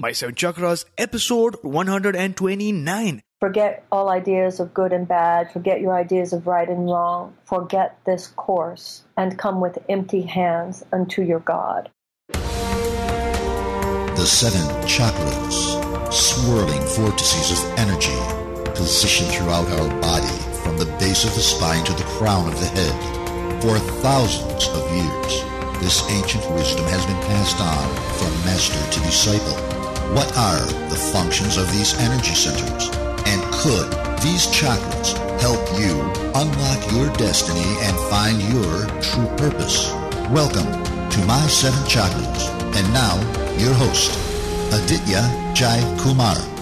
My Seven Chakras, episode 129. Forget all ideas of good and bad. Forget your ideas of right and wrong. Forget this course and come with empty hands unto your God. The seven chakras, swirling vortices of energy, positioned throughout our body from the base of the spine to the crown of the head. For thousands of years, this ancient wisdom has been passed on from master to disciple. What are the functions of these energy centers? And could these chakras help you unlock your destiny and find your true purpose? Welcome to My Seven Chakras. And now, your host, Aditya Jai Kumar.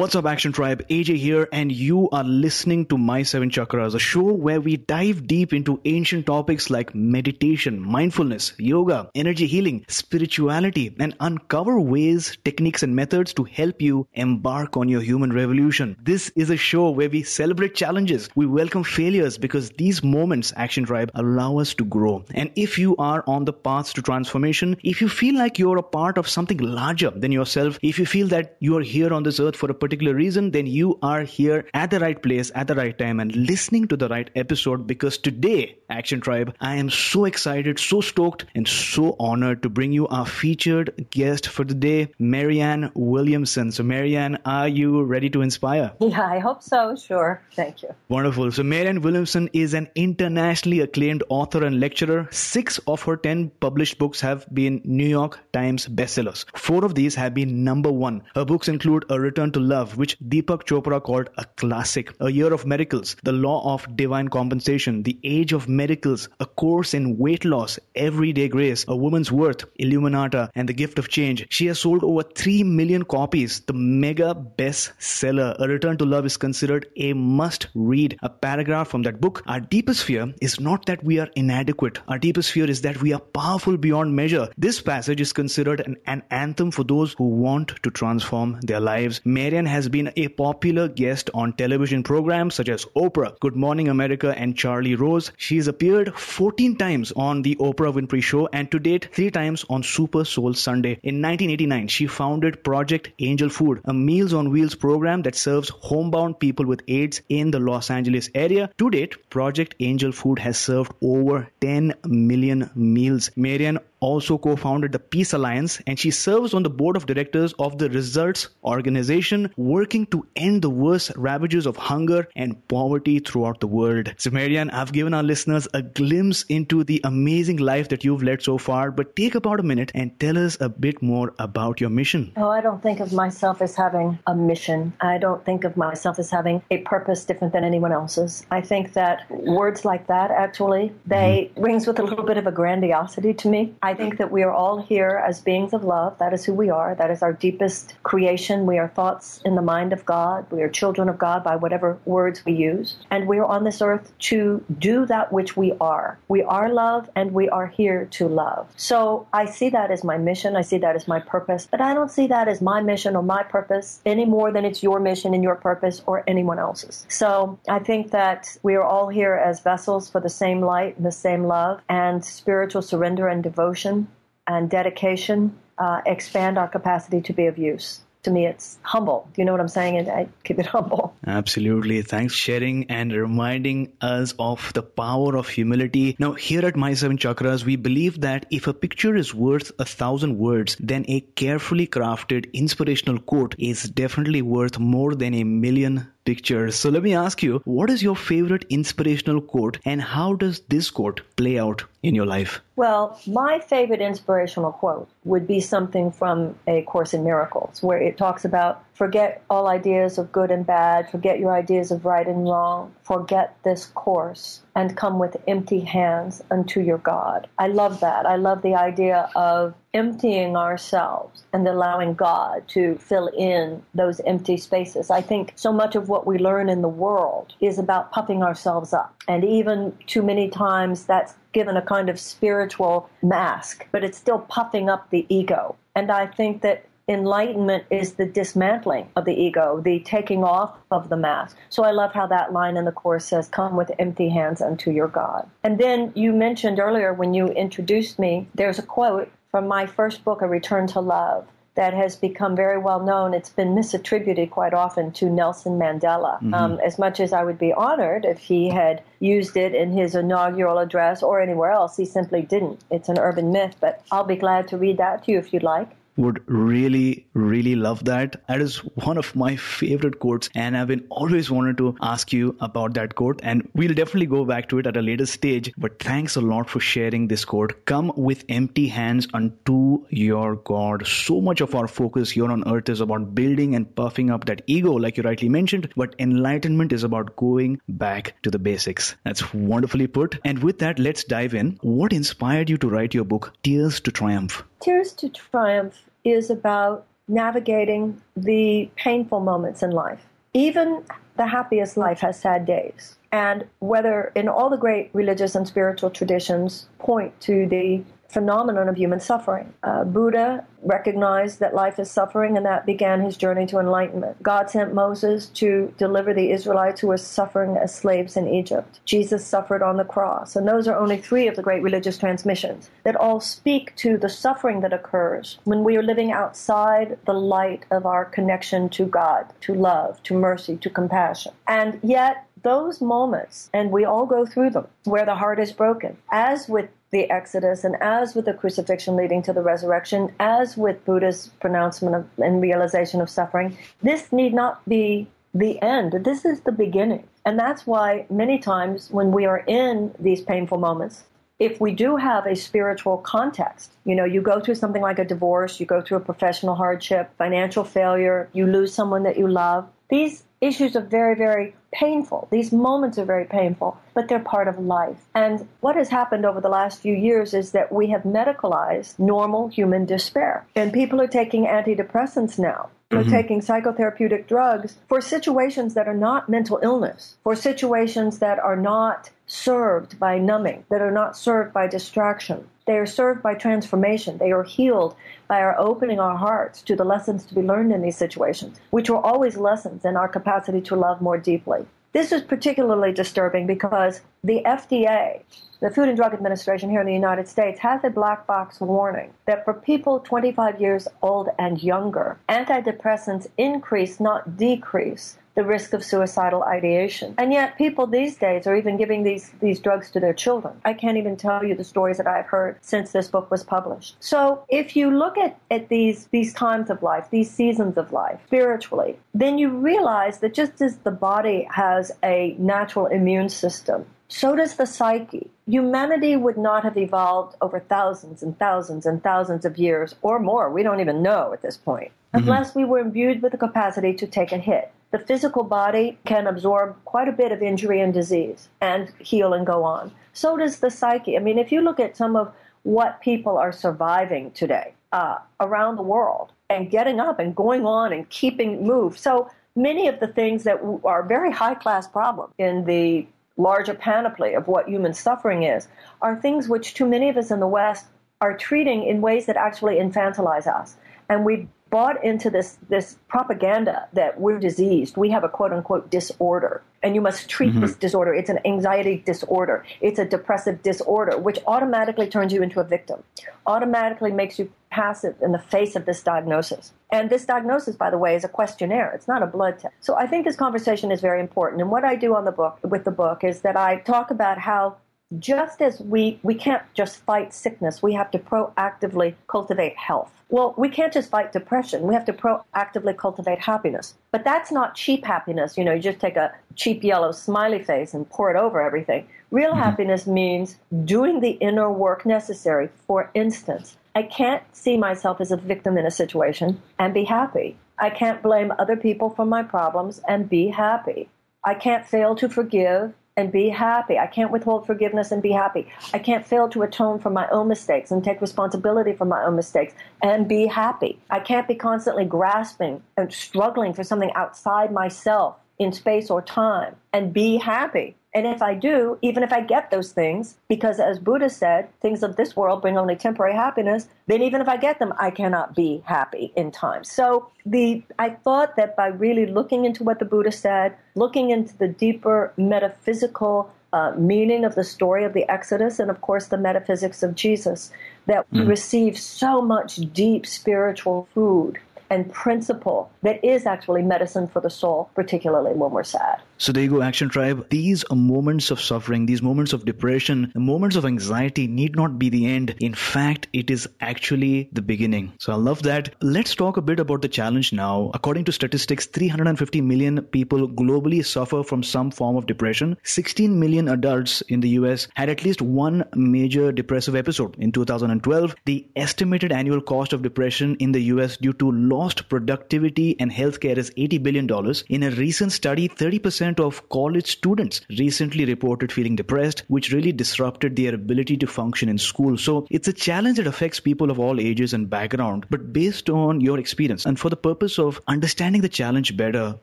What's up, Action Tribe? AJ here, and you are listening to My Seven Chakras, a show where we dive deep into ancient topics like meditation, mindfulness, yoga, energy healing, spirituality, and uncover ways, techniques, and methods to help you embark on your human revolution. This is a show where we celebrate challenges, we welcome failures because these moments, Action Tribe, allow us to grow. And if you are on the path to transformation, if you feel like you're a part of something larger than yourself, if you feel that you are here on this earth for a particular reason, then you are here at the right place at the right time and listening to the right episode because today, Action Tribe, I am so excited, so stoked, and so honored to bring you our featured guest for the day, Marianne Williamson. So, Marianne, are you ready to inspire? Yeah, I hope so. Sure. Thank you. Wonderful. So, Marianne Williamson is an internationally acclaimed author and lecturer. Six of her 10 published books have been New York Times bestsellers. Four of these have been number one. Her books include A Return to Love, which Deepak Chopra called a classic, A Year of Miracles, The Law of Divine Compensation, The Age of Miracles, A Course in Weight Loss, Everyday Grace, A Woman's Worth, Illuminata, and The Gift of Change. She has sold over 3 million copies. The mega bestseller, A Return to Love, is considered a must read. A paragraph from that book Our deepest fear is not that we are inadequate, our deepest fear is that we are powerful beyond measure. This passage is considered an, an anthem for those who want to transform their lives. Marianne has been a popular guest on television programs such as Oprah, Good Morning America, and Charlie Rose. She has appeared 14 times on the Oprah Winfrey Show and to date, three times on Super Soul Sunday. In 1989, she founded Project Angel Food, a Meals on Wheels program that serves homebound people with AIDS in the Los Angeles area. To date, Project Angel Food has served over 10 million meals. Marianne also co-founded the Peace Alliance and she serves on the board of directors of the Results organization working to end the worst ravages of hunger and poverty throughout the world. So Marianne, I've given our listeners a glimpse into the amazing life that you've led so far, but take about a minute and tell us a bit more about your mission. Oh, I don't think of myself as having a mission. I don't think of myself as having a purpose different than anyone else's. I think that words like that actually they mm-hmm. rings with a little bit of a grandiosity to me. I think that we are all here as beings of love. That is who we are. That is our deepest creation. We are thoughts, in the mind of God. We are children of God by whatever words we use. And we are on this earth to do that which we are. We are love and we are here to love. So I see that as my mission. I see that as my purpose. But I don't see that as my mission or my purpose any more than it's your mission and your purpose or anyone else's. So I think that we are all here as vessels for the same light and the same love and spiritual surrender and devotion and dedication uh, expand our capacity to be of use. To me it's humble. Do you know what i'm saying? And i keep it humble. Absolutely. Thanks for sharing and reminding us of the power of humility. Now here at my seven chakras we believe that if a picture is worth a thousand words then a carefully crafted inspirational quote is definitely worth more than a million pictures. So let me ask you, what is your favorite inspirational quote and how does this quote play out in your life? Well, my favorite inspirational quote would be something from A Course in Miracles, where it talks about forget all ideas of good and bad, forget your ideas of right and wrong, forget this course, and come with empty hands unto your God. I love that. I love the idea of emptying ourselves and allowing God to fill in those empty spaces. I think so much of what we learn in the world is about puffing ourselves up. And even too many times that's given a kind of spiritual mask, but it's still puffing up the ego. And I think that enlightenment is the dismantling of the ego, the taking off of the mask. So I love how that line in the Course says, Come with empty hands unto your God. And then you mentioned earlier when you introduced me, there's a quote from my first book, A Return to Love, that has become very well known. It's been misattributed quite often to Nelson Mandela. Mm-hmm. Um, as much as I would be honored if he had used it in his inaugural address or anywhere else, he simply didn't. It's an urban myth, but I'll be glad to read that to you if you'd like would really, really love that. That is one of my favorite quotes, and I've been always wanted to ask you about that quote, and we'll definitely go back to it at a later stage. But thanks a lot for sharing this quote. Come with empty hands unto your God. So much of our focus here on earth is about building and puffing up that ego, like you rightly mentioned, but enlightenment is about going back to the basics. That's wonderfully put. And with that, let's dive in. What inspired you to write your book, Tears to Triumph? Tears to Triumph is about navigating the painful moments in life. Even the happiest life has sad days. And whether in all the great religious and spiritual traditions point to the phenomenon of human suffering. Uh, Buddha recognized that life is suffering, and that began his journey to enlightenment. God sent Moses to deliver the Israelites who were suffering as slaves in Egypt. Jesus suffered on the cross. And those are only three of the great religious transmissions that all speak to the suffering that occurs when we are living outside the light of our connection to God, to love, to mercy, to compassion. And yet, those moments, and we all go through them, where the heart is broken, as with the Exodus, and as with the crucifixion leading to the resurrection, as with Buddha's pronouncement of, and realization of suffering, this need not be the end. This is the beginning. And that's why many times when we are in these painful moments, if we do have a spiritual context, you know, you go through something like a divorce, you go through a professional hardship, financial failure, you lose someone that you love, these issues are very, very painful. These moments are very painful, but they're part of life. And what has happened over the last few years is that we have medicalized normal human despair. And people are taking antidepressants now. They're mm-hmm. taking psychotherapeutic drugs for situations that are not mental illness, for situations that are not served by numbing, that are not served by distraction. They are served by transformation. They are healed by our opening our hearts to the lessons to be learned in these situations, which were always lessons in our capacity to love more deeply. This is particularly disturbing because the FDA, the Food and Drug Administration here in the United States, has a black box warning that for people 25 years old and younger, antidepressants increase, not decrease, the risk of suicidal ideation. And yet, people these days are even giving these, these drugs to their children. I can't even tell you the stories that I've heard since this book was published. So, if you look at, at these, these times of life, these seasons of life, spiritually, then you realize that just as the body has a natural immune system, so does the psyche. Humanity would not have evolved over thousands and thousands and thousands of years or more, we don't even know at this point, mm-hmm. unless we were imbued with the capacity to take a hit the physical body can absorb quite a bit of injury and disease and heal and go on. So does the psyche. I mean, if you look at some of what people are surviving today uh, around the world, and getting up and going on and keeping move. So many of the things that are very high class problems in the larger panoply of what human suffering is are things which too many of us in the West are treating in ways that actually infantilize us. And we bought into this this propaganda that we're diseased. We have a quote unquote disorder, and you must treat mm-hmm. this disorder. It's an anxiety disorder. It's a depressive disorder, which automatically turns you into a victim. Automatically makes you passive in the face of this diagnosis. And this diagnosis, by the way, is a questionnaire. It's not a blood test. So I think this conversation is very important. And what I do on the book with the book is that I talk about how just as we, we can't just fight sickness, we have to proactively cultivate health. Well, we can't just fight depression. We have to proactively cultivate happiness. But that's not cheap happiness. You know, you just take a cheap yellow smiley face and pour it over everything. Real mm-hmm. happiness means doing the inner work necessary. For instance, I can't see myself as a victim in a situation and be happy. I can't blame other people for my problems and be happy. I can't fail to forgive and be happy. I can't withhold forgiveness and be happy. I can't fail to atone for my own mistakes and take responsibility for my own mistakes and be happy. I can't be constantly grasping and struggling for something outside myself in space or time and be happy. And if I do, even if I get those things, because as Buddha said, things of this world bring only temporary happiness, then even if I get them, I cannot be happy in time. So the I thought that by really looking into what the Buddha said, looking into the deeper metaphysical uh, meaning of the story of the Exodus, and of course the metaphysics of Jesus, that we mm. receive so much deep spiritual food and principle that is actually medicine for the soul, particularly when we're sad. So there you go, Action Tribe. These moments of suffering, these moments of depression, the moments of anxiety need not be the end. In fact, it is actually the beginning. So I love that. Let's talk a bit about the challenge now. According to statistics, 350 million people globally suffer from some form of depression. 16 million adults in the US had at least one major depressive episode. In 2012, the estimated annual cost of depression in the US due to lost productivity and healthcare is $80 billion. In a recent study, 30% of college students recently reported feeling depressed, which really disrupted their ability to function in school. So it's a challenge that affects people of all ages and background. But based on your experience and for the purpose of understanding the challenge better,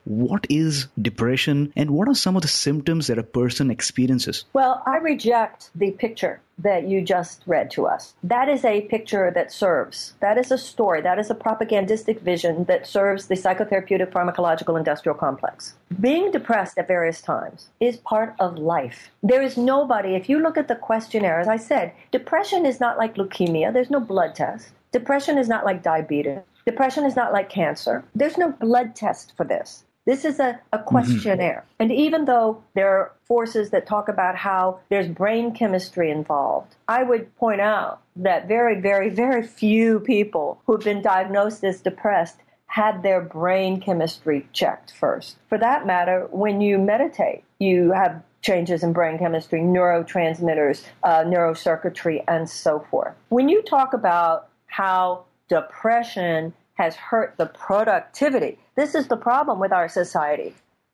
what is depression and what are some of the symptoms that a person experiences? Well, I reject the picture that you just read to us. That is a picture that serves. That is a story. That is a propagandistic vision that serves the psychotherapeutic pharmacological industrial complex. Being depressed at various times is part of life. There is nobody, if you look at the questionnaire, as I said, depression is not like leukemia, there's no blood test. Depression is not like diabetes. Depression is not like cancer. There's no blood test for this. This is a, a mm-hmm. questionnaire. Mm-hmm. And even though there are forces that talk about how there's brain chemistry involved, I would point out that very, very, very few people who've been diagnosed as depressed had their brain chemistry checked first. For that matter, when you meditate, you have changes in brain chemistry, neurotransmitters, uh, neurocircuitry, and so forth. When you talk about how depression has hurt the productivity. This is the problem with our society.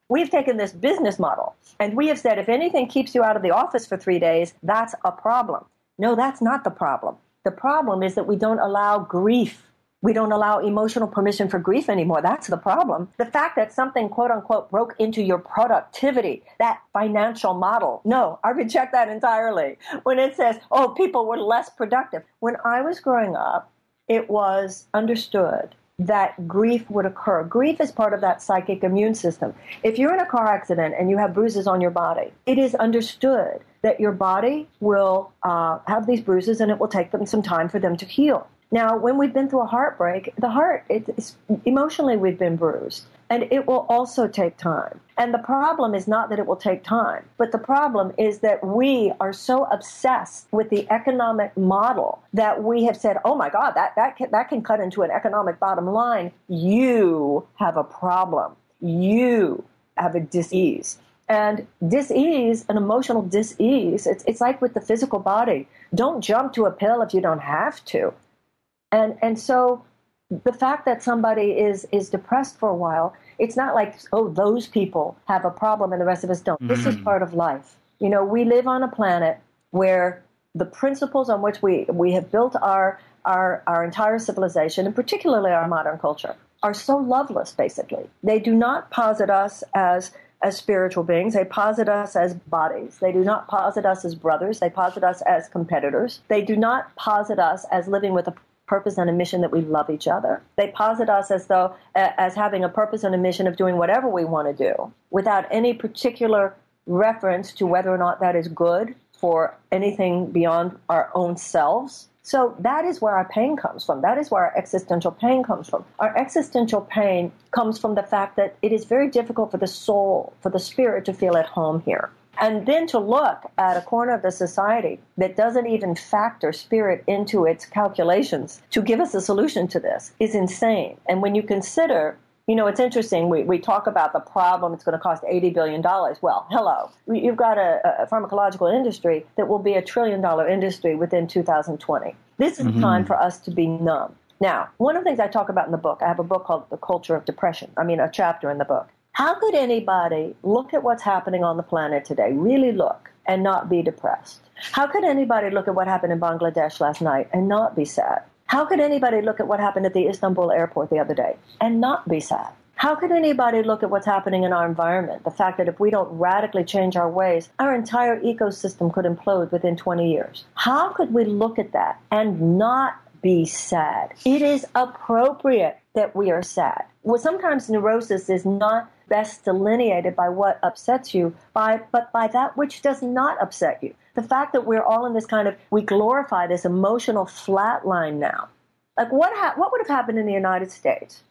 We've taken this business model and we have said if anything keeps you out of the office for three days, that's a problem. No, that's not the problem. The problem is that we don't allow grief. We don't allow emotional permission for grief anymore. That's the problem. The fact that something, quote unquote, broke into your productivity, that financial model. No, I reject that entirely. When it says, oh, people were less productive. When I was growing up, it was understood that grief would occur. Grief is part of that psychic immune system. If you're in a car accident and you have bruises on your body, it is understood that your body will uh, have these bruises and it will take them some time for them to heal. Now, when we've been through a heartbreak, the heart, it's, emotionally, we've been bruised. And it will also take time. And the problem is not that it will take time, but the problem is that we are so obsessed with the economic model that we have said, oh my God, that, that, can, that can cut into an economic bottom line. You have a problem. You have a disease. And disease, an emotional disease, it's, it's like with the physical body. Don't jump to a pill if you don't have to. And, and so the fact that somebody is is depressed for a while, it's not like oh those people have a problem and the rest of us don't. Mm. This is mm. part of life. You know, we live on a planet where the principles on which we, we have built our, our, our entire civilization, and particularly our modern culture, are so loveless, basically. They do not posit us as as spiritual beings. They posit us as bodies. They do not posit us as brothers. They posit us as competitors. They do not posit us as living with a purpose and a mission that we love each other. They posit us as though as having a purpose and a mission of doing whatever we want to do without any particular reference to whether or not that is good for anything beyond our own selves. So that is where our pain comes from. That is where our existential pain comes from. Our existential pain comes from the fact that it is very difficult for the soul, for the spirit to feel at home here. And then to look at a corner of the society that doesn't even factor spirit into its calculations to give us a solution to this is insane. And when you consider you know, it's interesting. We, we talk about the problem, it's going to cost $80 billion. Well, hello. You've got a, a pharmacological industry that will be a trillion dollar industry within 2020. This is mm-hmm. time for us to be numb. Now, one of the things I talk about in the book, I have a book called The Culture of Depression. I mean, a chapter in the book. How could anybody look at what's happening on the planet today, really look, and not be depressed? How could anybody look at what happened in Bangladesh last night and not be sad? How could anybody look at what happened at the Istanbul airport the other day and not be sad? How could anybody look at what's happening in our environment? The fact that if we don't radically change our ways, our entire ecosystem could implode within 20 years. How could we look at that and not be sad? It is appropriate that we are sad. Well, sometimes neurosis is not best delineated by what upsets you, by, but by that which does not upset you the fact that we're all in this kind of we glorify this emotional flatline now. Like what ha- what would have happened in the United States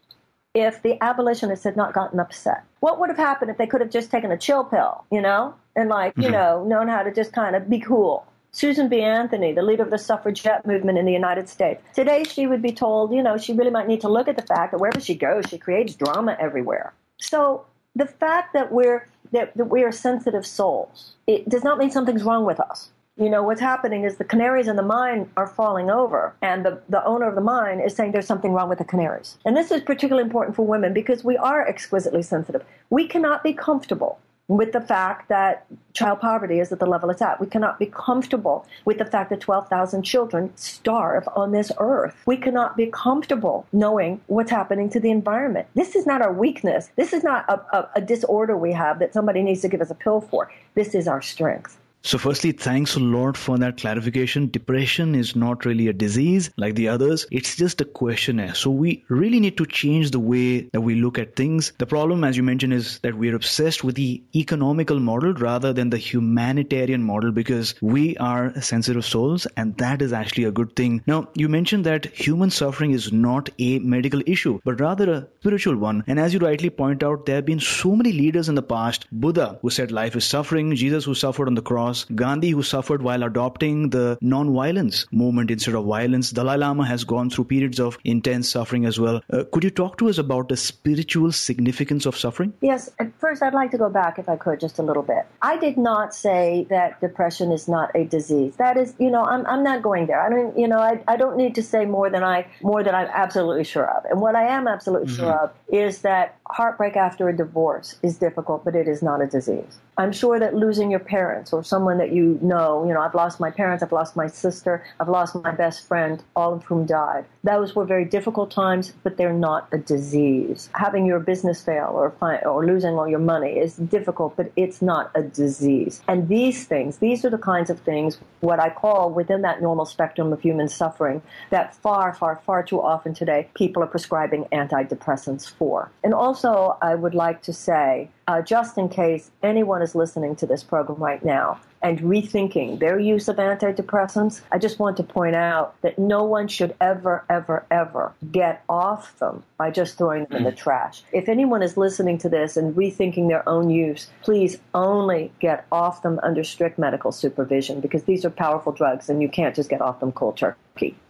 if the abolitionists had not gotten upset? What would have happened if they could have just taken a chill pill, you know, and like you mm-hmm. know known how to just kind of be cool? Susan B. Anthony, the leader of the suffragette movement in the United States. Today, she would be told, you know, she really might need to look at the fact that wherever she goes, she creates drama everywhere. So the fact that we're that, that we are sensitive souls. It does not mean something's wrong with us. You know, what's happening is the canaries in the mine are falling over, and the, the owner of the mine is saying there's something wrong with the canaries. And this is particularly important for women because we are exquisitely sensitive. We cannot be comfortable with the fact that child poverty is at the level it's at. We cannot be comfortable with the fact that 12,000 children starve on this earth. We cannot be comfortable knowing what's happening to the environment. This is not our weakness. This is not a, a, a disorder we have that somebody needs to give us a pill for. This is our strength. So, firstly, thanks a lot for that clarification. Depression is not really a disease like the others, it's just a questionnaire. So, we really need to change the way that we look at things. The problem, as you mentioned, is that we're obsessed with the economical model rather than the humanitarian model because we are sensitive souls, and that is actually a good thing. Now, you mentioned that human suffering is not a medical issue, but rather a spiritual one. And as you rightly point out, there have been so many leaders in the past Buddha, who said life is suffering, Jesus, who suffered on the cross Gandhi, who suffered while adopting the non-violence movement instead of violence. Dalai Lama has gone through periods of intense suffering as well. Uh, could you talk to us about the spiritual significance of suffering? Yes. At first, I'd like to go back, if I could, just a little bit. I did not say that depression is not a disease. That is, you know, I'm, I'm not going there. I don't, you know, I, I don't need to say more than I more than I'm absolutely sure of. And what I am absolutely mm-hmm. sure of is that heartbreak after a divorce is difficult, but it is not a disease. I'm sure that losing your parents or someone that you know, you know, I've lost my parents, I've lost my sister, I've lost my best friend, all of whom died. Those were very difficult times, but they're not a disease. Having your business fail or or losing all your money is difficult, but it's not a disease. And these things, these are the kinds of things, what I call within that normal spectrum of human suffering, that far, far, far too often today people are prescribing antidepressants for. And also, I would like to say, uh, just in case anyone is listening to this program right now and rethinking their use of antidepressants, I just want to point out that no one should ever, ever, ever get off them by just throwing them in the trash. If anyone is listening to this and rethinking their own use, please only get off them under strict medical supervision because these are powerful drugs and you can't just get off them cold turkey.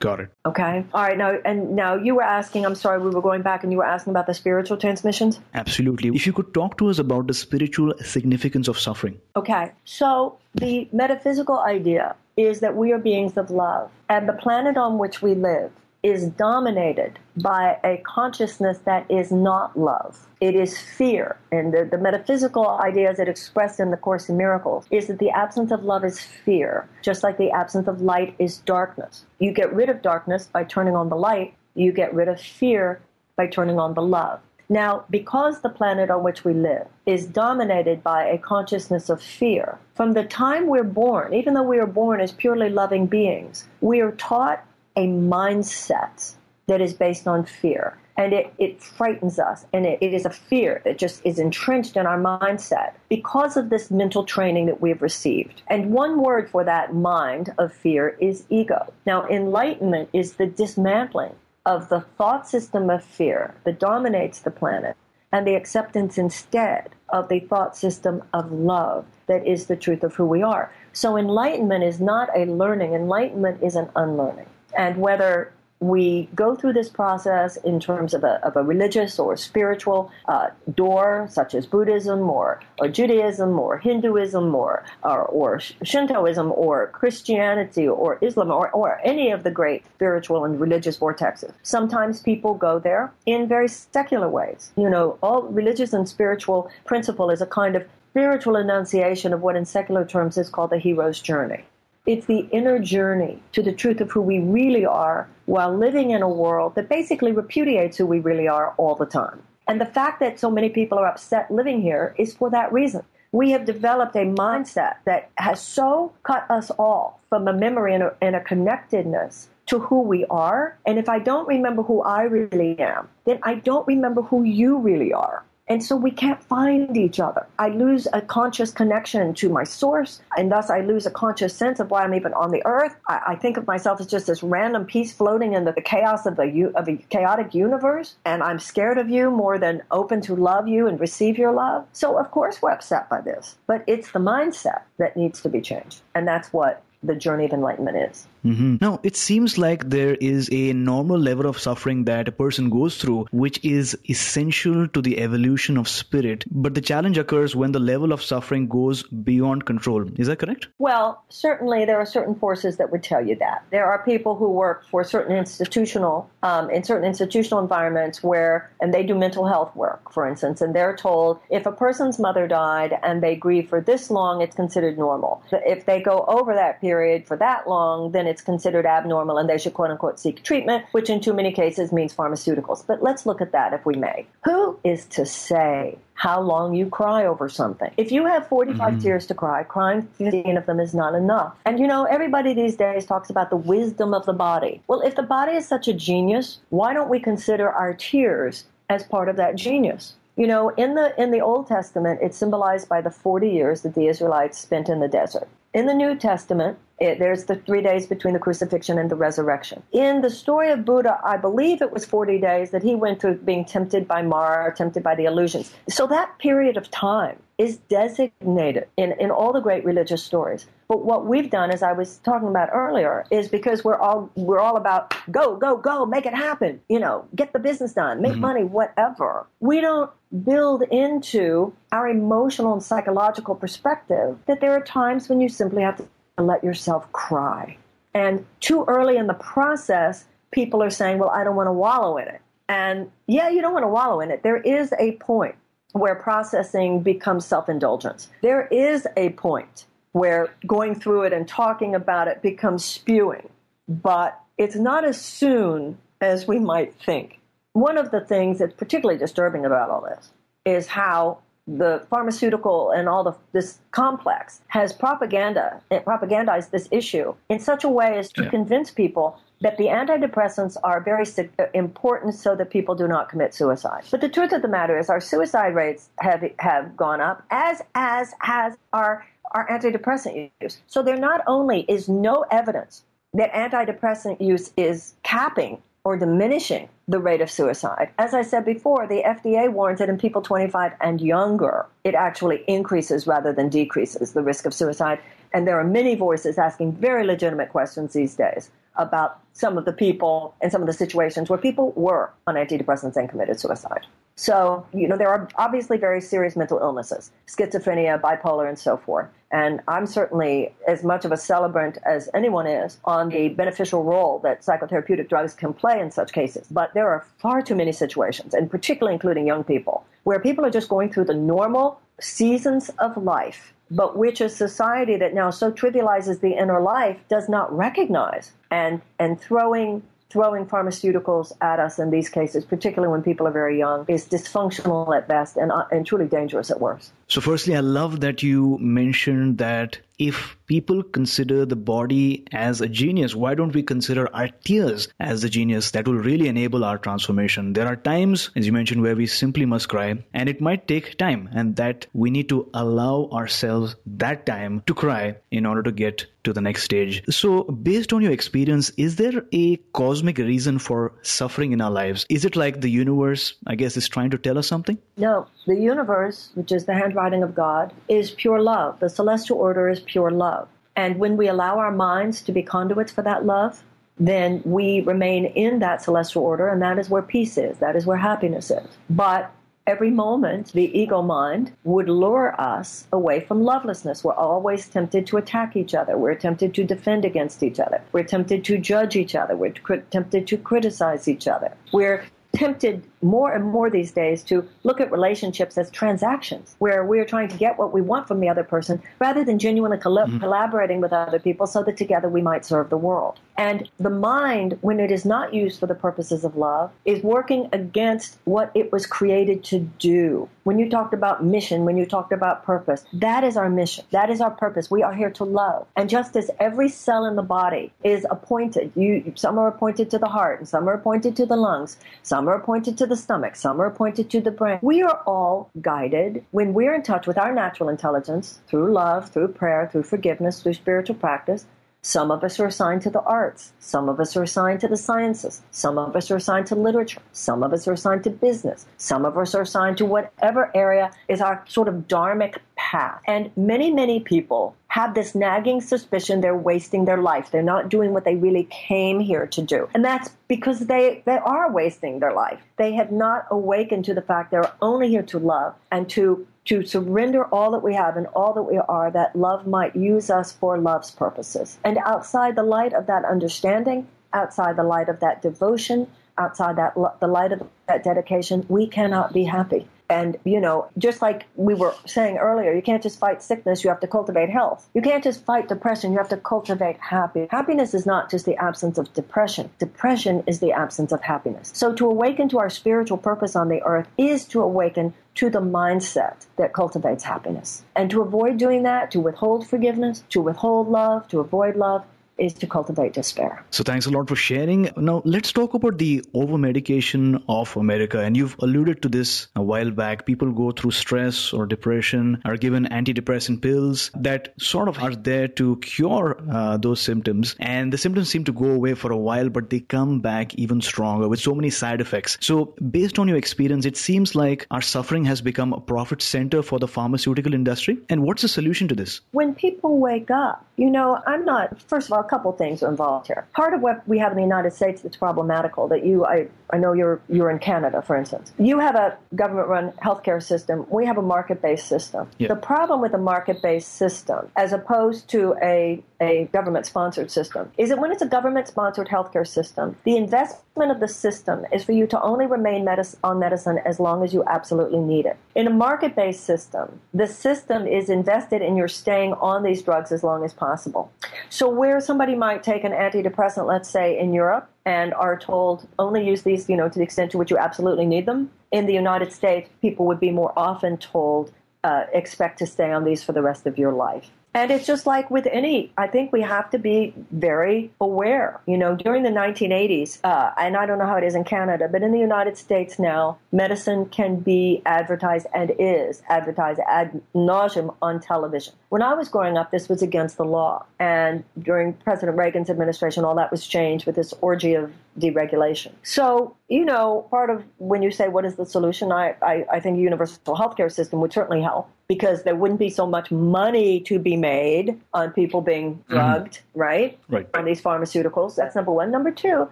Got it. Okay. All right. Now, and now you were asking, I'm sorry, we were going back and you were asking about the spiritual transmissions? Absolutely. If you could talk to us about the spiritual significance of suffering. Okay. So the metaphysical idea is that we are beings of love, and the planet on which we live is dominated by a consciousness that is not love. It is fear. And the, the metaphysical ideas that expressed in the Course in Miracles is that the absence of love is fear, just like the absence of light is darkness. You get rid of darkness by turning on the light, you get rid of fear by turning on the love. Now, because the planet on which we live is dominated by a consciousness of fear, from the time we're born, even though we are born as purely loving beings, we are taught a mindset that is based on fear. And it, it frightens us. And it, it is a fear that just is entrenched in our mindset because of this mental training that we've received. And one word for that mind of fear is ego. Now, enlightenment is the dismantling of the thought system of fear that dominates the planet and the acceptance instead of the thought system of love that is the truth of who we are. So, enlightenment is not a learning, enlightenment is an unlearning and whether we go through this process in terms of a, of a religious or spiritual uh, door, such as Buddhism or, or Judaism or Hinduism or, or, or, Shintoism or Christianity or Islam or, or any of the great spiritual and religious vortexes. Sometimes people go there in very secular ways. You know, all religious and spiritual principle is a kind of spiritual enunciation of what in secular terms is called the hero's journey. It's the inner journey to the truth of who we really are while living in a world that basically repudiates who we really are all the time. And the fact that so many people are upset living here is for that reason. We have developed a mindset that has so cut us off from a memory and a, and a connectedness to who we are. And if I don't remember who I really am, then I don't remember who you really are. And so we can't find each other. I lose a conscious connection to my source, and thus I lose a conscious sense of why I'm even on the earth. I, I think of myself as just this random piece floating in the, chaos of a, of a chaotic universe, and I'm scared of you more than open to love you and receive your love. So, of course, we're upset by this. But it's the mindset that needs to be changed. And that's what the journey of enlightenment is. Mm-hmm. Now, it seems like there is a normal level of suffering that a person goes through, which is essential to the evolution of spirit. But the challenge occurs when the level of suffering goes beyond control. Is that correct? Well, certainly there are certain forces that would tell you that. There are people who work for certain institutional, um, in certain institutional environments where, and they do mental health work, for instance, and they're told if a person's mother died and they grieve for this long, it's considered normal. If they go over that period for that long, then it's considered abnormal and they should quote unquote seek treatment, which in too many cases means pharmaceuticals. But let's look at that if we may. Who is to say how long you cry over something. If you have 45 mm-hmm. tears to cry, crying 15 of them is not enough. And you know, everybody these days talks about the wisdom of the body. Well, if the body is such a genius, why don't we consider our tears as part of that genius? You know, in the in the Old Testament, it's symbolized by the 40 years that the Israelites spent in the desert. In the New Testament, it, there's the three days between the crucifixion and the resurrection. In the story of Buddha, I believe it was 40 days that he went through being tempted by Mara, tempted by the illusions. So that period of time is designated in, in all the great religious stories. But what we've done, as I was talking about earlier, is because we're all we're all about go, go, go, make it happen, you know, get the business done, make mm-hmm. money, whatever. We don't build into our emotional and psychological perspective that there are times when you simply have to let yourself cry. And too early in the process, people are saying, well, I don't want to wallow in it. And yeah, you don't want to wallow in it. There is a point where processing becomes self indulgence. There is a point where going through it and talking about it becomes spewing, but it's not as soon as we might think. One of the things that's particularly disturbing about all this is how the pharmaceutical and all the this complex has propaganda it propagandized this issue in such a way as to yeah. convince people that the antidepressants are very uh, important so that people do not commit suicide. But the truth of the matter is our suicide rates have have gone up as as has our our antidepressant use. So there not only is no evidence that antidepressant use is capping or diminishing the rate of suicide. As I said before, the FDA warns that in people 25 and younger, it actually increases rather than decreases the risk of suicide. And there are many voices asking very legitimate questions these days. About some of the people and some of the situations where people were on antidepressants and committed suicide. So, you know, there are obviously very serious mental illnesses, schizophrenia, bipolar, and so forth. And I'm certainly as much of a celebrant as anyone is on the beneficial role that psychotherapeutic drugs can play in such cases. But there are far too many situations, and particularly including young people, where people are just going through the normal seasons of life but which a society that now so trivializes the inner life does not recognize and and throwing throwing pharmaceuticals at us in these cases, particularly when people are very young, is dysfunctional at best and, uh, and truly dangerous at worst. So, firstly, I love that you mentioned that if people consider the body as a genius, why don't we consider our tears as the genius that will really enable our transformation? There are times, as you mentioned, where we simply must cry, and it might take time, and that we need to allow ourselves that time to cry in order to get to the next stage. So, based on your experience, is there a cosmic reason for suffering in our lives? Is it like the universe, I guess, is trying to tell us something? No. The universe, which is the handwriting of God, is pure love. The celestial order is pure love. And when we allow our minds to be conduits for that love, then we remain in that celestial order, and that is where peace is. That is where happiness is. But every moment, the ego mind would lure us away from lovelessness. We're always tempted to attack each other. We're tempted to defend against each other. We're tempted to judge each other. We're tempted to criticize each other. We're tempted more and more these days to look at relationships as transactions where we're trying to get what we want from the other person rather than genuinely mm-hmm. collaborating with other people so that together we might serve the world. And the mind, when it is not used for the purposes of love, is working against what it was created to do. When you talked about mission, when you talked about purpose, that is our mission. That is our purpose. We are here to love. And just as every cell in the body is appointed, you some are appointed to the heart, and some are appointed to the lungs, some are appointed to the stomach, some are pointed to the brain. We are all guided when we're in touch with our natural intelligence through love, through prayer, through forgiveness, through spiritual practice. Some of us are assigned to the arts. Some of us are assigned to the sciences. Some of us are assigned to literature. Some of us are assigned to business. Some of us are assigned to whatever area is our sort of dharmic path. And many, many people have this nagging suspicion they're wasting their life. They're not doing what they really came here to do. And that's because they, they are wasting their life. They have not awakened to the fact they're only here to love and to to surrender all that we have and all that we are, that love might use us for love's purposes. And outside the light of that understanding, outside the light of that devotion, outside that the light of that dedication, we cannot be happy. And, you know, just like we were saying earlier, you can't just fight sickness, you have to cultivate health. You can't just fight depression, you have to cultivate happiness. Happiness is not just the absence of depression, depression is the absence of happiness. So to awaken to our spiritual purpose on the earth is to awaken to the mindset that cultivates happiness. And to avoid doing that, to withhold forgiveness, to withhold love, to avoid love, is to cultivate despair. So thanks a lot for sharing. Now let's talk about the over medication of America. And you've alluded to this a while back. People go through stress or depression, are given antidepressant pills that sort of are there to cure uh, those symptoms. And the symptoms seem to go away for a while, but they come back even stronger with so many side effects. So based on your experience, it seems like our suffering has become a profit center for the pharmaceutical industry. And what's the solution to this? When people wake up, you know, I'm not, first of all, couple things are involved here. Part of what we have in the United States that's problematical, that you, I, I know you're, you're in Canada, for instance. You have a government run healthcare system. We have a market based system. Yeah. The problem with a market based system, as opposed to a, a government sponsored system, is that when it's a government sponsored healthcare system, the investment of the system is for you to only remain medicine, on medicine as long as you absolutely need it. In a market based system, the system is invested in your staying on these drugs as long as possible. So, where somebody might take an antidepressant, let's say in Europe, and are told only use these, you know, to the extent to which you absolutely need them. In the United States, people would be more often told uh, expect to stay on these for the rest of your life. And it's just like with any, I think we have to be very aware. You know, during the 1980s, uh, and I don't know how it is in Canada, but in the United States now, medicine can be advertised and is advertised ad nauseum on television. When I was growing up, this was against the law. And during President Reagan's administration, all that was changed with this orgy of deregulation. So, you know, part of when you say what is the solution, I, I, I think a universal healthcare system would certainly help because there wouldn't be so much money to be made on people being mm-hmm. drugged, mm-hmm. right? Right. On these pharmaceuticals. That's number one. Number two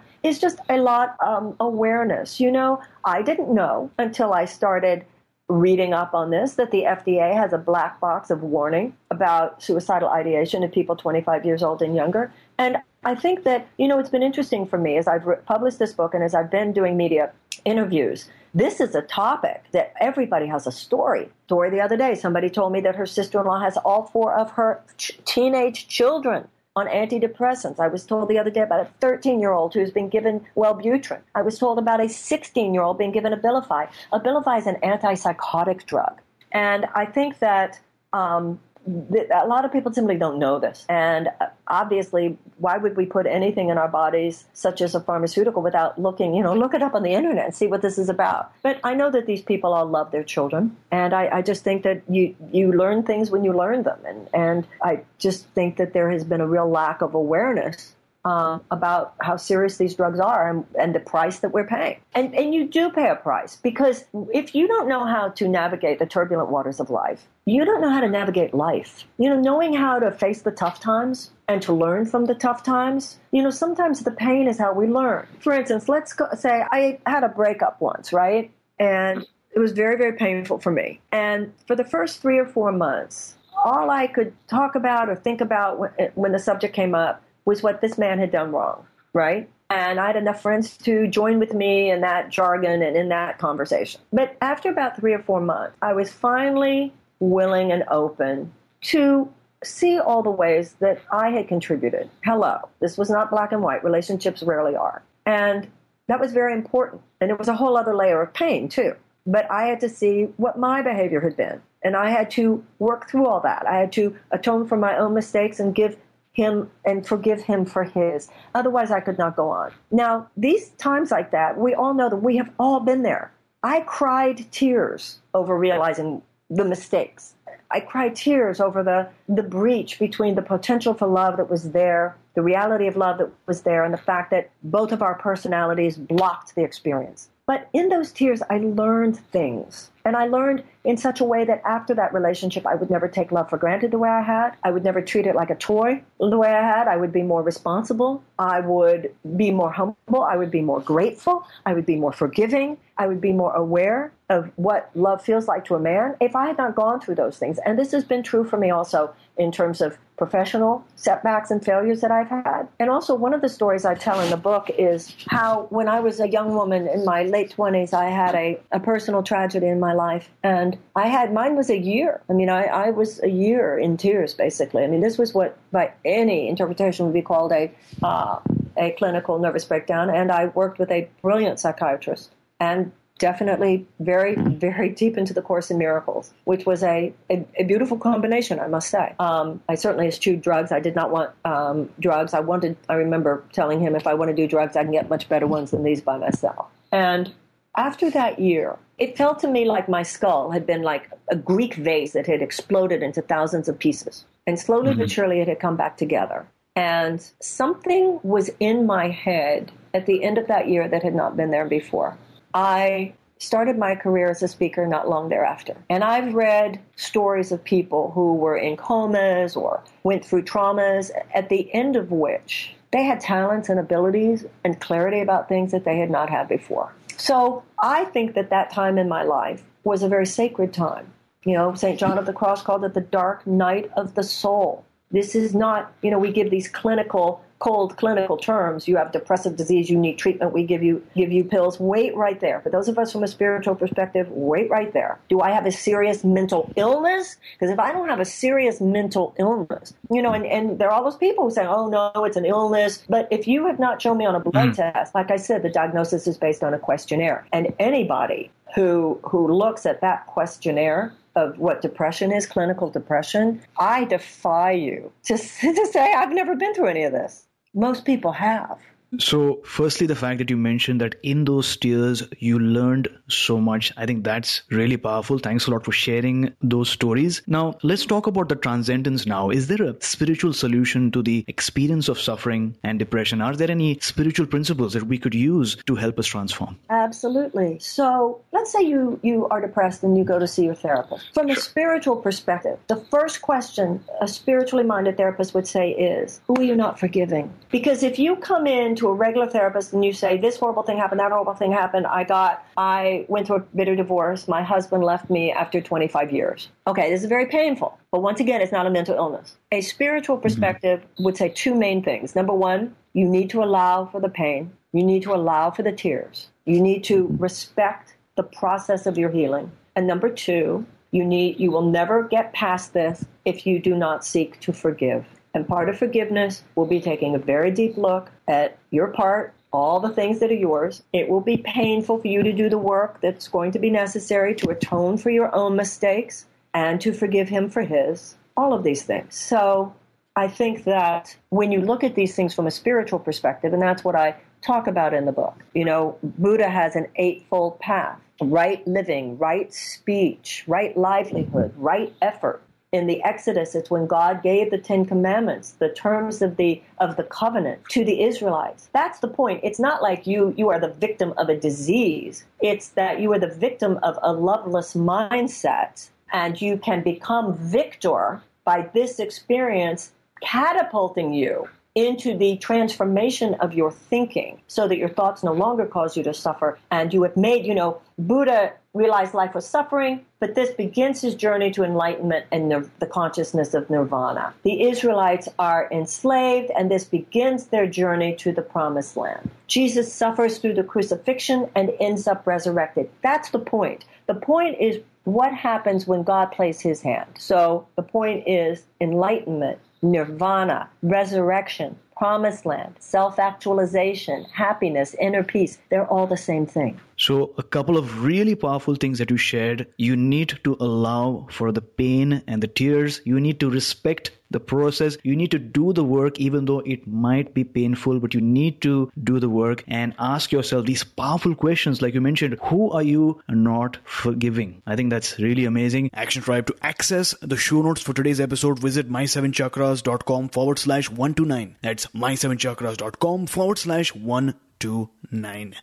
is just a lot um, awareness. You know, I didn't know until I started reading up on this that the FDA has a black box of warning about suicidal ideation in people 25 years old and younger. And I think that, you know, it's been interesting for me as I've re- published this book and as I've been doing media interviews. This is a topic that everybody has a story. Story the other day, somebody told me that her sister in law has all four of her ch- teenage children on antidepressants. I was told the other day about a 13 year old who's been given Wellbutrin. I was told about a 16 year old being given Abilify. Abilify is an antipsychotic drug. And I think that um, a lot of people simply don't know this. And uh, obviously, why would we put anything in our bodies, such as a pharmaceutical, without looking, you know, look it up on the internet and see what this is about? But I know that these people all love their children. And I, I just think that you, you learn things when you learn them. And, and I just think that there has been a real lack of awareness uh, about how serious these drugs are and, and, the price that we're paying. And, and you do pay a price because if you don't know how to navigate the turbulent waters of life, you don't know how to navigate life. You know, knowing how to face the tough times and to learn from the tough times, you know, sometimes the pain is how we learn. For instance, let's go, say I had a breakup once, right? And it was very, very painful for me. And for the first three or four months, all I could talk about or think about when, when the subject came up was what this man had done wrong, right? And I had enough friends to join with me in that jargon and in that conversation. But after about three or four months, I was finally willing and open to see all the ways that I had contributed. Hello, this was not black and white. Relationships rarely are. And that was very important. And it was a whole other layer of pain, too. But I had to see what my behavior had been. And I had to work through all that. I had to atone for my own mistakes and give him and forgive him for his. Otherwise, I could not go on. Now, these times like that, we all know that we have all been there. I cried tears over realizing the mistakes. I cried tears over the, the breach between the potential for love that was there, the reality of love that was there, and the fact that both of our personalities blocked the experience. But in those tears, I learned things. And I learned in such a way that after that relationship, I would never take love for granted the way I had. I would never treat it like a toy the way I had. I would be more responsible. I would be more humble. I would be more grateful. I would be more forgiving. I would be more aware of what love feels like to a man if I had not gone through those things. And this has been true for me also in terms of professional setbacks and failures that I've had. And also, one of the stories I tell in the book is how when I was a young woman in my late 20s, I had a, a personal tragedy in my life. And I had, mine was a year. I mean, I, I was a year in tears, basically. I mean, this was what, by any interpretation, would be called a, uh, a clinical nervous breakdown. And I worked with a brilliant psychiatrist. And definitely very, very deep into the Course in Miracles, which was a, a, a beautiful combination, I must say. Um, I certainly eschewed drugs. I did not want um, drugs. I wanted, I remember telling him if I want to do drugs, I can get much better ones than these by myself. And after that year, it felt to me like my skull had been like a Greek vase that had exploded into thousands of pieces. And slowly mm-hmm. but surely it had come back together. And something was in my head at the end of that year that had not been there before. I started my career as a speaker not long thereafter. And I've read stories of people who were in comas or went through traumas, at the end of which they had talents and abilities and clarity about things that they had not had before. So I think that that time in my life was a very sacred time. You know, St. John of the Cross called it the dark night of the soul. This is not, you know, we give these clinical cold clinical terms, you have depressive disease, you need treatment, we give you give you pills. Wait right there. For those of us from a spiritual perspective, wait right there. Do I have a serious mental illness? Because if I don't have a serious mental illness, you know, and, and there are all those people who say, oh no, it's an illness. But if you have not shown me on a blood mm. test, like I said, the diagnosis is based on a questionnaire. And anybody who who looks at that questionnaire of what depression is, clinical depression, I defy you to, to say I've never been through any of this. Most people have. So, firstly, the fact that you mentioned that in those tears you learned so much, I think that's really powerful. Thanks a lot for sharing those stories. Now, let's talk about the transcendence now. Is there a spiritual solution to the experience of suffering and depression? Are there any spiritual principles that we could use to help us transform? Absolutely. So, let's say you, you are depressed and you go to see your therapist. From a spiritual perspective, the first question a spiritually minded therapist would say is, Who are you not forgiving? Because if you come in to a regular therapist and you say, This horrible thing happened, that horrible thing happened, I got, I went through a bitter divorce, my husband left me after 25 years. Okay, this is very painful. But once again, it's not a mental illness. A spiritual mm-hmm. perspective mm-hmm. would say two main things. Number one, you need to allow for the pain, you need to allow for the tears, you need to respect the process of your healing. And number two, you need you will never get past this if you do not seek to forgive. And part of forgiveness will be taking a very deep look at your part, all the things that are yours. It will be painful for you to do the work that's going to be necessary to atone for your own mistakes and to forgive him for his. All of these things. So I think that when you look at these things from a spiritual perspective, and that's what I talk about in the book, you know, Buddha has an eightfold path right living, right speech, right livelihood, right effort, in the Exodus, it's when God gave the Ten Commandments, the terms of the of the covenant to the Israelites. That's the point. It's not like you you are the victim of a disease. It's that you are the victim of a loveless mindset, and you can become victor by this experience catapulting you into the transformation of your thinking so that your thoughts no longer cause you to suffer and you have made you know buddha realized life was suffering but this begins his journey to enlightenment and nir- the consciousness of nirvana. The israelites are enslaved and this begins their journey to the promised land. Jesus suffers through the crucifixion and ends up resurrected. That's the point. The point is what happens when god plays his hand. So the point is enlightenment nirvana, resurrection, promised land, self actualization, happiness, inner peace, they're all the same thing. So, a couple of really powerful things that you shared. You need to allow for the pain and the tears. You need to respect the process. You need to do the work, even though it might be painful, but you need to do the work and ask yourself these powerful questions. Like you mentioned, who are you not forgiving? I think that's really amazing. Action Tribe. To access the show notes for today's episode, visit my7chakras.com forward slash 129. That's my7chakras.com forward slash 129.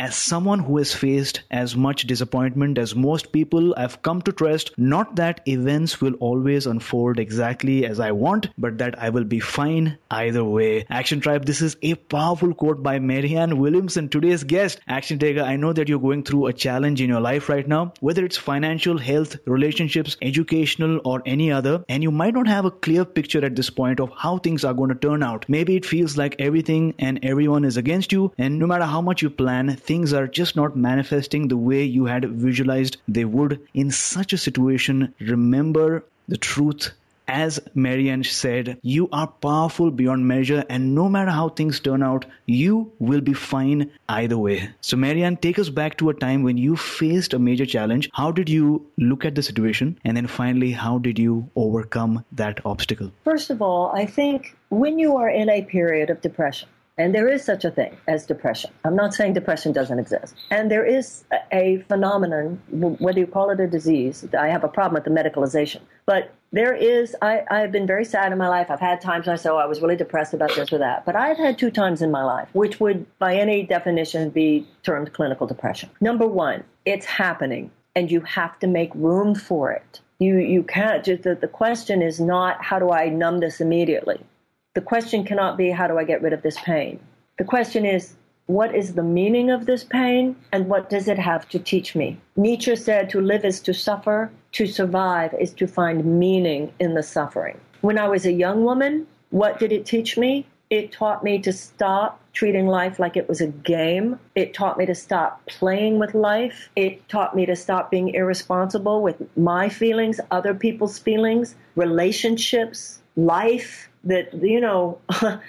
As someone who has faced as much disappointment as most people, I've come to trust not that events will always unfold exactly as I want, but that I will be fine either way. Action Tribe, this is a powerful quote by Marianne Williamson, today's guest. Action Taker, I know that you're going through a challenge in your life right now, whether it's financial, health, relationships, educational, or any other, and you might not have a clear picture at this point of how things are going to turn out. Maybe it feels like everything and everyone is against you, and no matter how much you plan, things are just not manifesting the way you had visualized they would. In such a situation, remember the truth as Marianne said, you are powerful beyond measure, and no matter how things turn out, you will be fine either way. So, Marianne, take us back to a time when you faced a major challenge. How did you look at the situation? And then finally, how did you overcome that obstacle? First of all, I think when you are in a period of depression, and there is such a thing as depression. I'm not saying depression doesn't exist. And there is a phenomenon, whether you call it a disease, I have a problem with the medicalization. But there is, I, I've been very sad in my life. I've had times I say, oh, I was really depressed about this or that. But I've had two times in my life, which would, by any definition, be termed clinical depression. Number one, it's happening, and you have to make room for it. You, you can't just, the, the question is not, how do I numb this immediately? The question cannot be, how do I get rid of this pain? The question is, what is the meaning of this pain and what does it have to teach me? Nietzsche said to live is to suffer, to survive is to find meaning in the suffering. When I was a young woman, what did it teach me? It taught me to stop treating life like it was a game. It taught me to stop playing with life. It taught me to stop being irresponsible with my feelings, other people's feelings, relationships, life that, you know,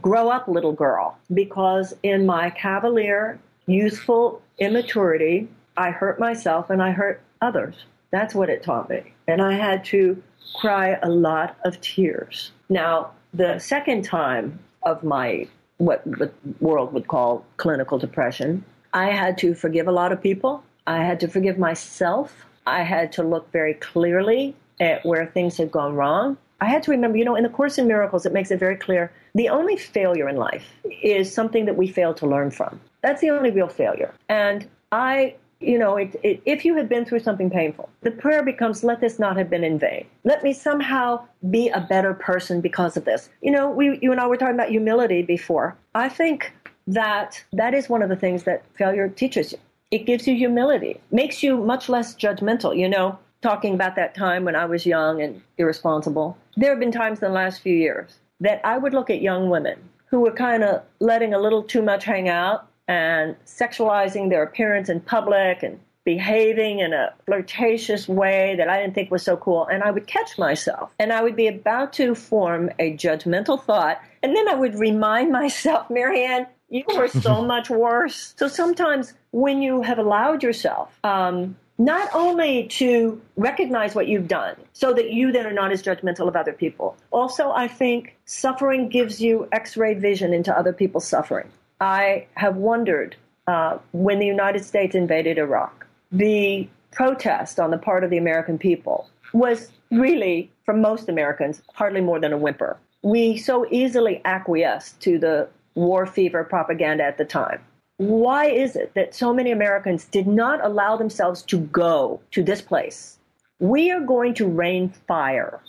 grow up, little girl, because in my cavalier, youthful immaturity, I hurt myself and I hurt others. That's what it taught me. And I had to cry a lot of tears. Now, the second time of my what the world would call clinical depression, I had to forgive a lot of people. I had to forgive myself. I had to look very clearly at where things had gone wrong. I had to remember, you know, in the Course in Miracles, it makes it very clear the only failure in life is something that we fail to learn from. That's the only real failure. And I you know, it, it, if you had been through something painful, the prayer becomes, let this not have been in vain. Let me somehow be a better person because of this. You know, we, you and I were talking about humility before. I think that that is one of the things that failure teaches you. It gives you humility, makes you much less judgmental. You know, talking about that time when I was young and irresponsible, there have been times in the last few years that I would look at young women who were kind of letting a little too much hang out and sexualizing their appearance in public and behaving in a flirtatious way that I didn't think was so cool. And I would catch myself and I would be about to form a judgmental thought. And then I would remind myself, Marianne, you were so much worse. So sometimes when you have allowed yourself, um, not only to recognize what you've done so that you then are not as judgmental of other people. Also, I think suffering gives you x ray vision into other people's suffering. I have wondered uh, when the United States invaded Iraq, the protest on the part of the American people was really, for most Americans, hardly more than a whimper. We so easily acquiesced to the war fever propaganda at the time. Why is it that so many Americans did not allow themselves to go to this place? We are going to rain fire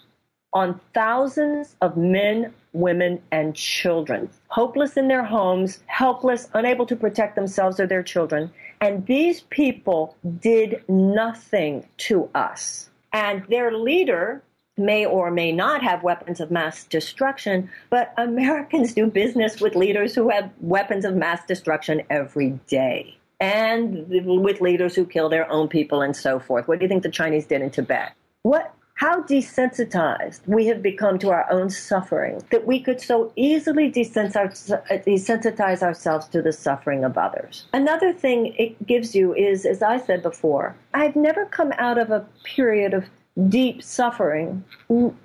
on thousands of men, women, and children, hopeless in their homes, helpless, unable to protect themselves or their children. And these people did nothing to us. And their leader may or may not have weapons of mass destruction, but Americans do business with leaders who have weapons of mass destruction every day. And with leaders who kill their own people and so forth. What do you think the Chinese did in Tibet? What how desensitized we have become to our own suffering that we could so easily desensitize ourselves to the suffering of others. Another thing it gives you is, as I said before, I've never come out of a period of deep suffering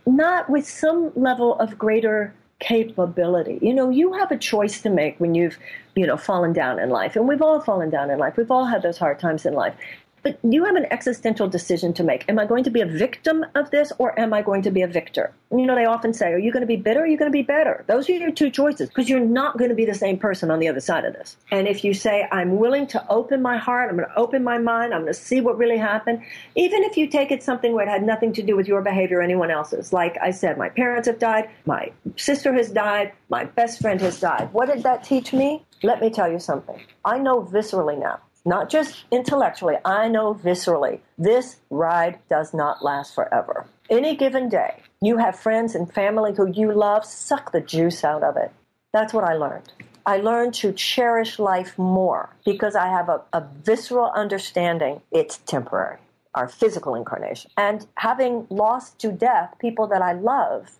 not with some level of greater capability. You know, you have a choice to make when you've, you know, fallen down in life. And we've all fallen down in life. We've all had those hard times in life. But you have an existential decision to make. Am I going to be a victim of this or am I going to be a victor? You know, they often say, Are you going to be bitter? Or are you going to be better? Those are your two choices because you're not going to be the same person on the other side of this. And if you say, I'm willing to open my heart, I'm going to open my mind, I'm going to see what really happened, even if you take it something where it had nothing to do with your behavior or anyone else's. Like I said, my parents have died, my sister has died, my best friend has died. What did that teach me? Let me tell you something. I know viscerally now not just intellectually, I know viscerally, this ride does not last forever. Any given day, you have friends and family who you love, suck the juice out of it. That's what I learned. I learned to cherish life more because I have a, a visceral understanding it's temporary, our physical incarnation. And having lost to death people that I love,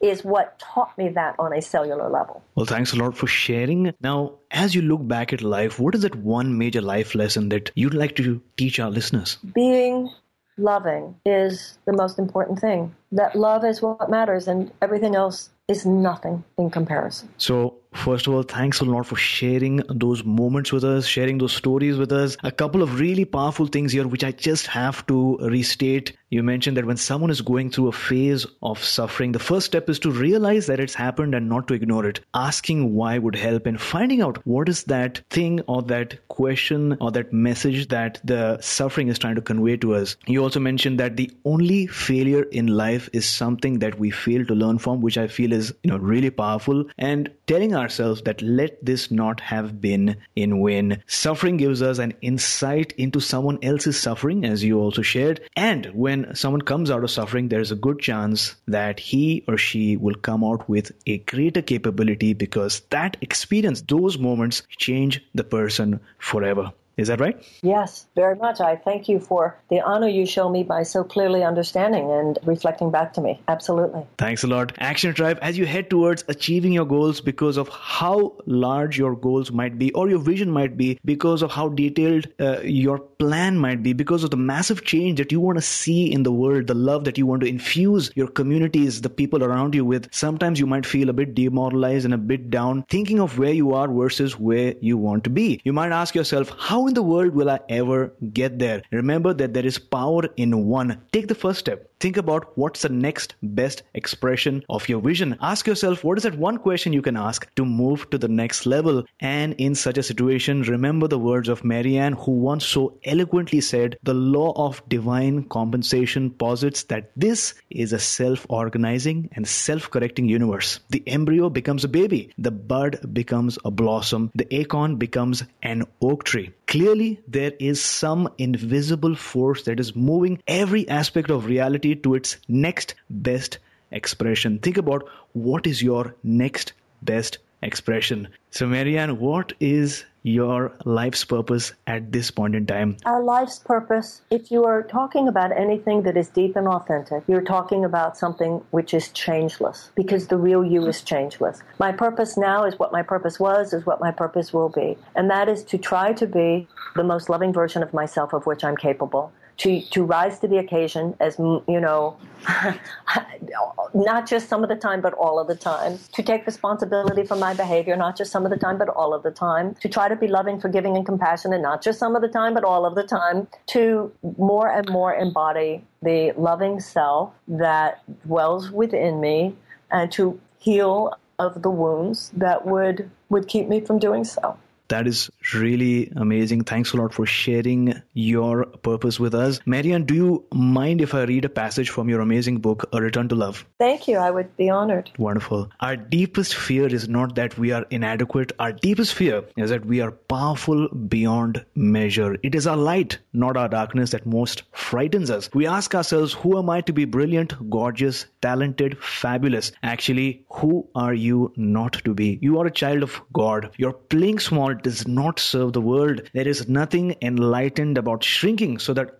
is what taught me that on a cellular level. Well, thanks a lot for sharing. Now, as you look back at life, what is that one major life lesson that you'd like to teach our listeners? Being loving is the most important thing. That love is what matters, and everything else is nothing in comparison. So, First of all, thanks a lot for sharing those moments with us, sharing those stories with us. A couple of really powerful things here, which I just have to restate. You mentioned that when someone is going through a phase of suffering, the first step is to realize that it's happened and not to ignore it. Asking why would help and finding out what is that thing or that question or that message that the suffering is trying to convey to us. You also mentioned that the only failure in life is something that we fail to learn from, which I feel is, you know, really powerful. And telling ourselves that let this not have been in vain. Suffering gives us an insight into someone else's suffering, as you also shared. And when someone comes out of suffering, there's a good chance that he or she will come out with a greater capability because that experience, those moments change the person forever. Is that right? Yes, very much. I thank you for the honor you show me by so clearly understanding and reflecting back to me. Absolutely. Thanks a lot. Action Tribe, as you head towards achieving your goals because of how large your goals might be or your vision might be, because of how detailed uh, your plan might be, because of the massive change that you want to see in the world, the love that you want to infuse your communities, the people around you with, sometimes you might feel a bit demoralized and a bit down, thinking of where you are versus where you want to be. You might ask yourself, how in the world will I ever get there? Remember that there is power in one. Take the first step. Think about what's the next best expression of your vision. Ask yourself, what is that one question you can ask to move to the next level? And in such a situation, remember the words of Marianne, who once so eloquently said, the law of divine compensation posits that this is a self organizing and self correcting universe. The embryo becomes a baby, the bud becomes a blossom, the acorn becomes an oak tree. Clearly, there is some invisible force that is moving every aspect of reality to its next best expression. Think about what is your next best expression. So, Marianne, what is your life's purpose at this point in time? Our life's purpose, if you are talking about anything that is deep and authentic, you're talking about something which is changeless because the real you is changeless. My purpose now is what my purpose was, is what my purpose will be. And that is to try to be the most loving version of myself of which I'm capable to to rise to the occasion as you know not just some of the time but all of the time. To take responsibility for my behavior not just some of the time but all of the time. To try to be loving forgiving and compassionate not just some of the time but all of the time. To more and more embody the loving self that dwells within me and to heal of the wounds that would would keep me from doing so that is really amazing. Thanks a lot for sharing your purpose with us. Marianne, do you mind if I read a passage from your amazing book, A Return to Love? Thank you. I would be honored. Wonderful. Our deepest fear is not that we are inadequate. Our deepest fear is that we are powerful beyond measure. It is our light, not our darkness, that most frightens us. We ask ourselves, who am I to be brilliant, gorgeous, talented, fabulous? Actually, who are you not to be? You are a child of God. You're playing small does not serve the world. There is nothing enlightened about shrinking so that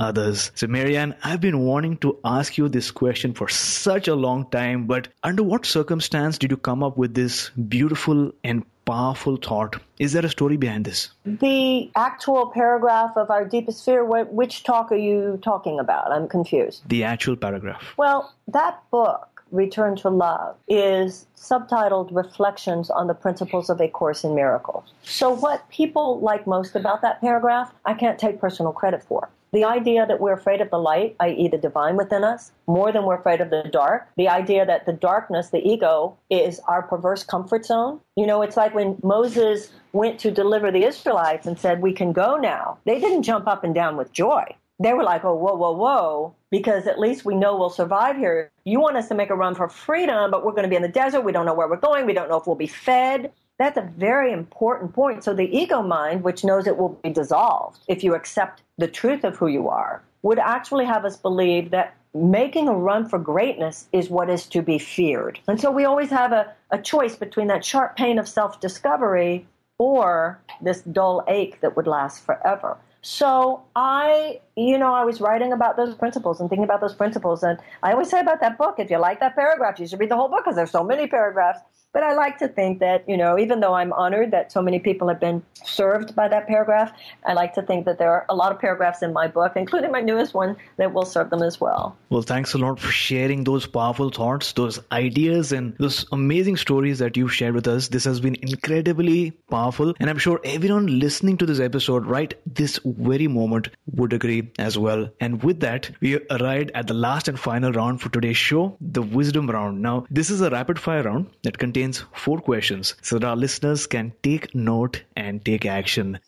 others. So, Marianne, I've been wanting to ask you this question for such a long time, but under what circumstance did you come up with this beautiful and powerful thought? Is there a story behind this? The actual paragraph of Our Deepest Fear, which talk are you talking about? I'm confused. The actual paragraph. Well, that book. Return to Love is subtitled Reflections on the Principles of A Course in Miracles. So, what people like most about that paragraph, I can't take personal credit for. The idea that we're afraid of the light, i.e., the divine within us, more than we're afraid of the dark. The idea that the darkness, the ego, is our perverse comfort zone. You know, it's like when Moses went to deliver the Israelites and said, We can go now. They didn't jump up and down with joy. They were like, Oh, whoa, whoa, whoa, because at least we know we'll survive here. You want us to make a run for freedom, but we're going to be in the desert. We don't know where we're going. We don't know if we'll be fed. That's a very important point. So the ego mind, which knows it will be dissolved if you accept the truth of who you are, would actually have us believe that making a run for greatness is what is to be feared. And so we always have a, a choice between that sharp pain of self discovery or this dull ache that would last forever. So I, you know, I was writing about those principles and thinking about those principles. And I always say about that book, if you like that paragraph, you should read the whole book because there's so many paragraphs. But I like to think that, you know, even though I'm honored that so many people have been served by that paragraph, I like to think that there are a lot of paragraphs in my book, including my newest one, that will serve them as well. Well, thanks a lot for sharing those powerful thoughts, those ideas, and those amazing stories that you've shared with us. This has been incredibly powerful. And I'm sure everyone listening to this episode right this very moment would agree as well. And with that, we arrived at the last and final round for today's show, the wisdom round. Now, this is a rapid fire round that contains contains four questions so that our listeners can take note and take action.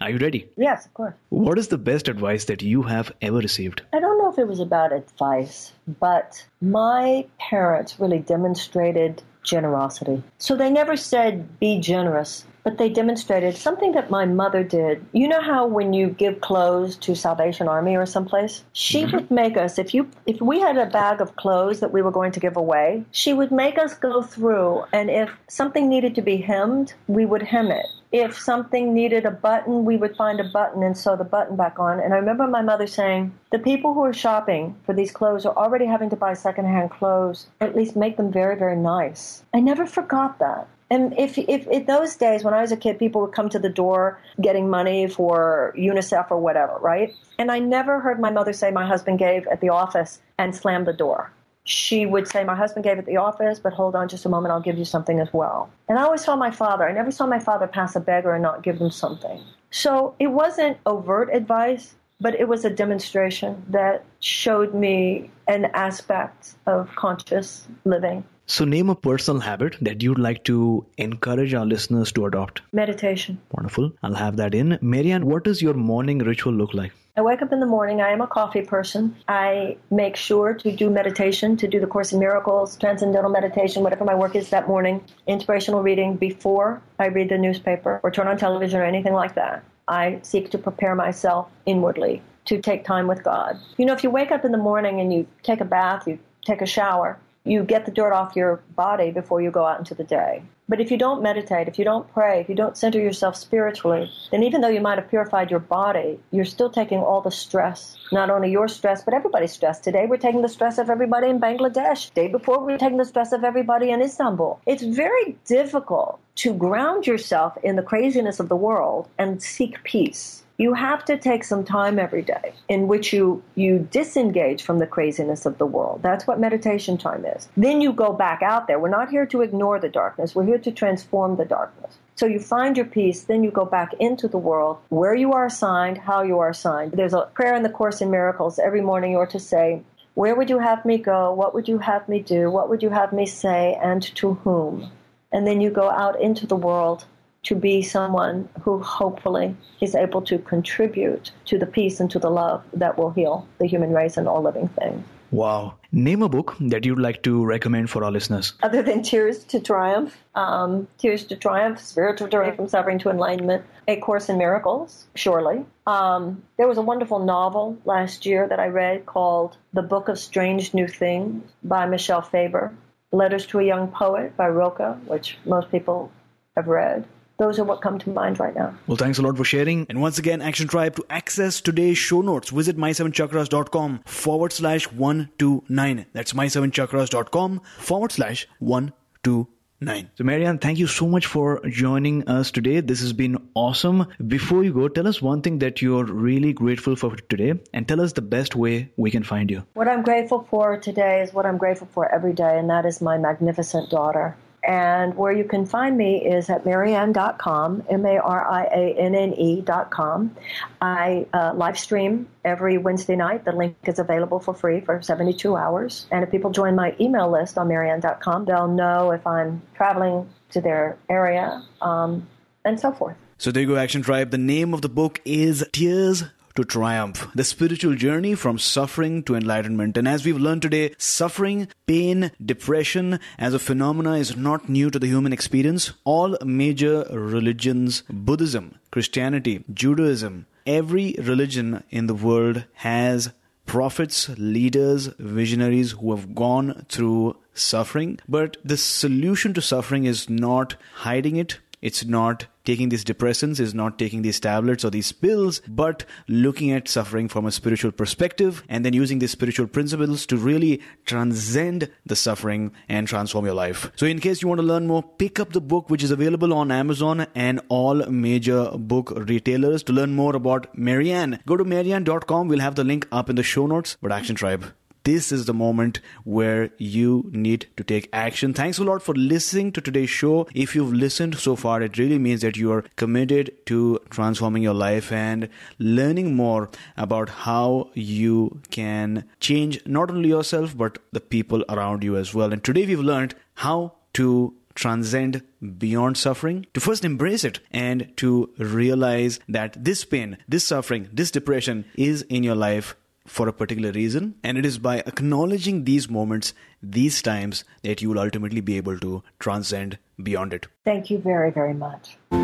Are you ready? Yes, of course. What is the best advice that you have ever received? I don't know if it was about advice, but my parents really demonstrated generosity. So they never said, be generous but they demonstrated something that my mother did. You know how when you give clothes to Salvation Army or someplace, she mm-hmm. would make us if you if we had a bag of clothes that we were going to give away, she would make us go through and if something needed to be hemmed, we would hem it. If something needed a button, we would find a button and sew the button back on. And I remember my mother saying, the people who are shopping for these clothes are already having to buy secondhand clothes. At least make them very, very nice. I never forgot that. And if, if in those days when I was a kid, people would come to the door getting money for UNICEF or whatever, right? And I never heard my mother say my husband gave at the office and slammed the door. She would say, My husband gave at the office, but hold on just a moment, I'll give you something as well. And I always saw my father. I never saw my father pass a beggar and not give them something. So it wasn't overt advice, but it was a demonstration that showed me an aspect of conscious living. So, name a personal habit that you'd like to encourage our listeners to adopt. Meditation. Wonderful. I'll have that in. Marianne, what does your morning ritual look like? I wake up in the morning. I am a coffee person. I make sure to do meditation, to do the Course in Miracles, Transcendental Meditation, whatever my work is that morning, inspirational reading before I read the newspaper or turn on television or anything like that. I seek to prepare myself inwardly to take time with God. You know, if you wake up in the morning and you take a bath, you take a shower, you get the dirt off your body before you go out into the day. But if you don't meditate, if you don't pray, if you don't center yourself spiritually, then even though you might have purified your body, you're still taking all the stress. Not only your stress, but everybody's stress. Today we're taking the stress of everybody in Bangladesh. Day before we are taking the stress of everybody in Istanbul. It's very difficult to ground yourself in the craziness of the world and seek peace you have to take some time every day in which you you disengage from the craziness of the world. That's what meditation time is. Then you go back out there. We're not here to ignore the darkness. We're here to transform the darkness. So you find your peace then you go back into the world where you are assigned how you are assigned. There's a prayer in the course in miracles every morning you are to say where would you have me go? What would you have me do? What would you have me say? And to whom? And then you go out into the world to be someone who hopefully is able to contribute to the peace and to the love that will heal the human race and all living things. Wow. Name a book that you'd like to recommend for our listeners. Other than Tears to Triumph, um, Tears to Triumph, Spiritual Journey from Suffering to Enlightenment, A Course in Miracles, surely. Um, there was a wonderful novel last year that I read called The Book of Strange New Things by Michel Faber. Letters to a Young Poet by Rilke, which most people have read those are what come to mind right now. Well, thanks a lot for sharing. And once again, Action Tribe, to access today's show notes, visit my7chakras.com forward slash 129. That's my7chakras.com forward slash 129. Nine. So, Marianne, thank you so much for joining us today. This has been awesome. Before you go, tell us one thing that you're really grateful for today and tell us the best way we can find you. What I'm grateful for today is what I'm grateful for every day, and that is my magnificent daughter. And where you can find me is at marianne.com, M A R I A N N E.com. I uh, live stream every Wednesday night. The link is available for free for 72 hours. And if people join my email list on marianne.com, they'll know if I'm traveling to their area um, and so forth. So there you go, Action Tribe. The name of the book is Tears to triumph, the spiritual journey from suffering to enlightenment. And as we've learned today, suffering, pain, depression as a phenomena is not new to the human experience. All major religions, Buddhism, Christianity, Judaism, every religion in the world has prophets, leaders, visionaries who have gone through suffering. But the solution to suffering is not hiding it, it's not taking these depressants, is not taking these tablets or these pills, but looking at suffering from a spiritual perspective and then using these spiritual principles to really transcend the suffering and transform your life. So, in case you want to learn more, pick up the book which is available on Amazon and all major book retailers. To learn more about Marianne, go to marianne.com. We'll have the link up in the show notes. But Action Tribe, this is the moment where you need to take action. Thanks a lot for listening to today's show. If you've listened so far, it really means that you are committed to transforming your life and learning more about how you can change not only yourself but the people around you as well. And today we've learned how to transcend beyond suffering, to first embrace it and to realize that this pain, this suffering, this depression is in your life for a particular reason. And it is by acknowledging these moments, these times, that you will ultimately be able to transcend beyond it. Thank you very, very much. You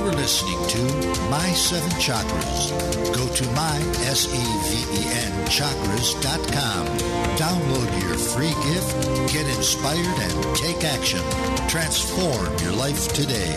were listening to My Seven Chakras. Go to my, S-E-V-E-N, chakras.com. Download your free gift, get inspired, and take action. Transform your life today.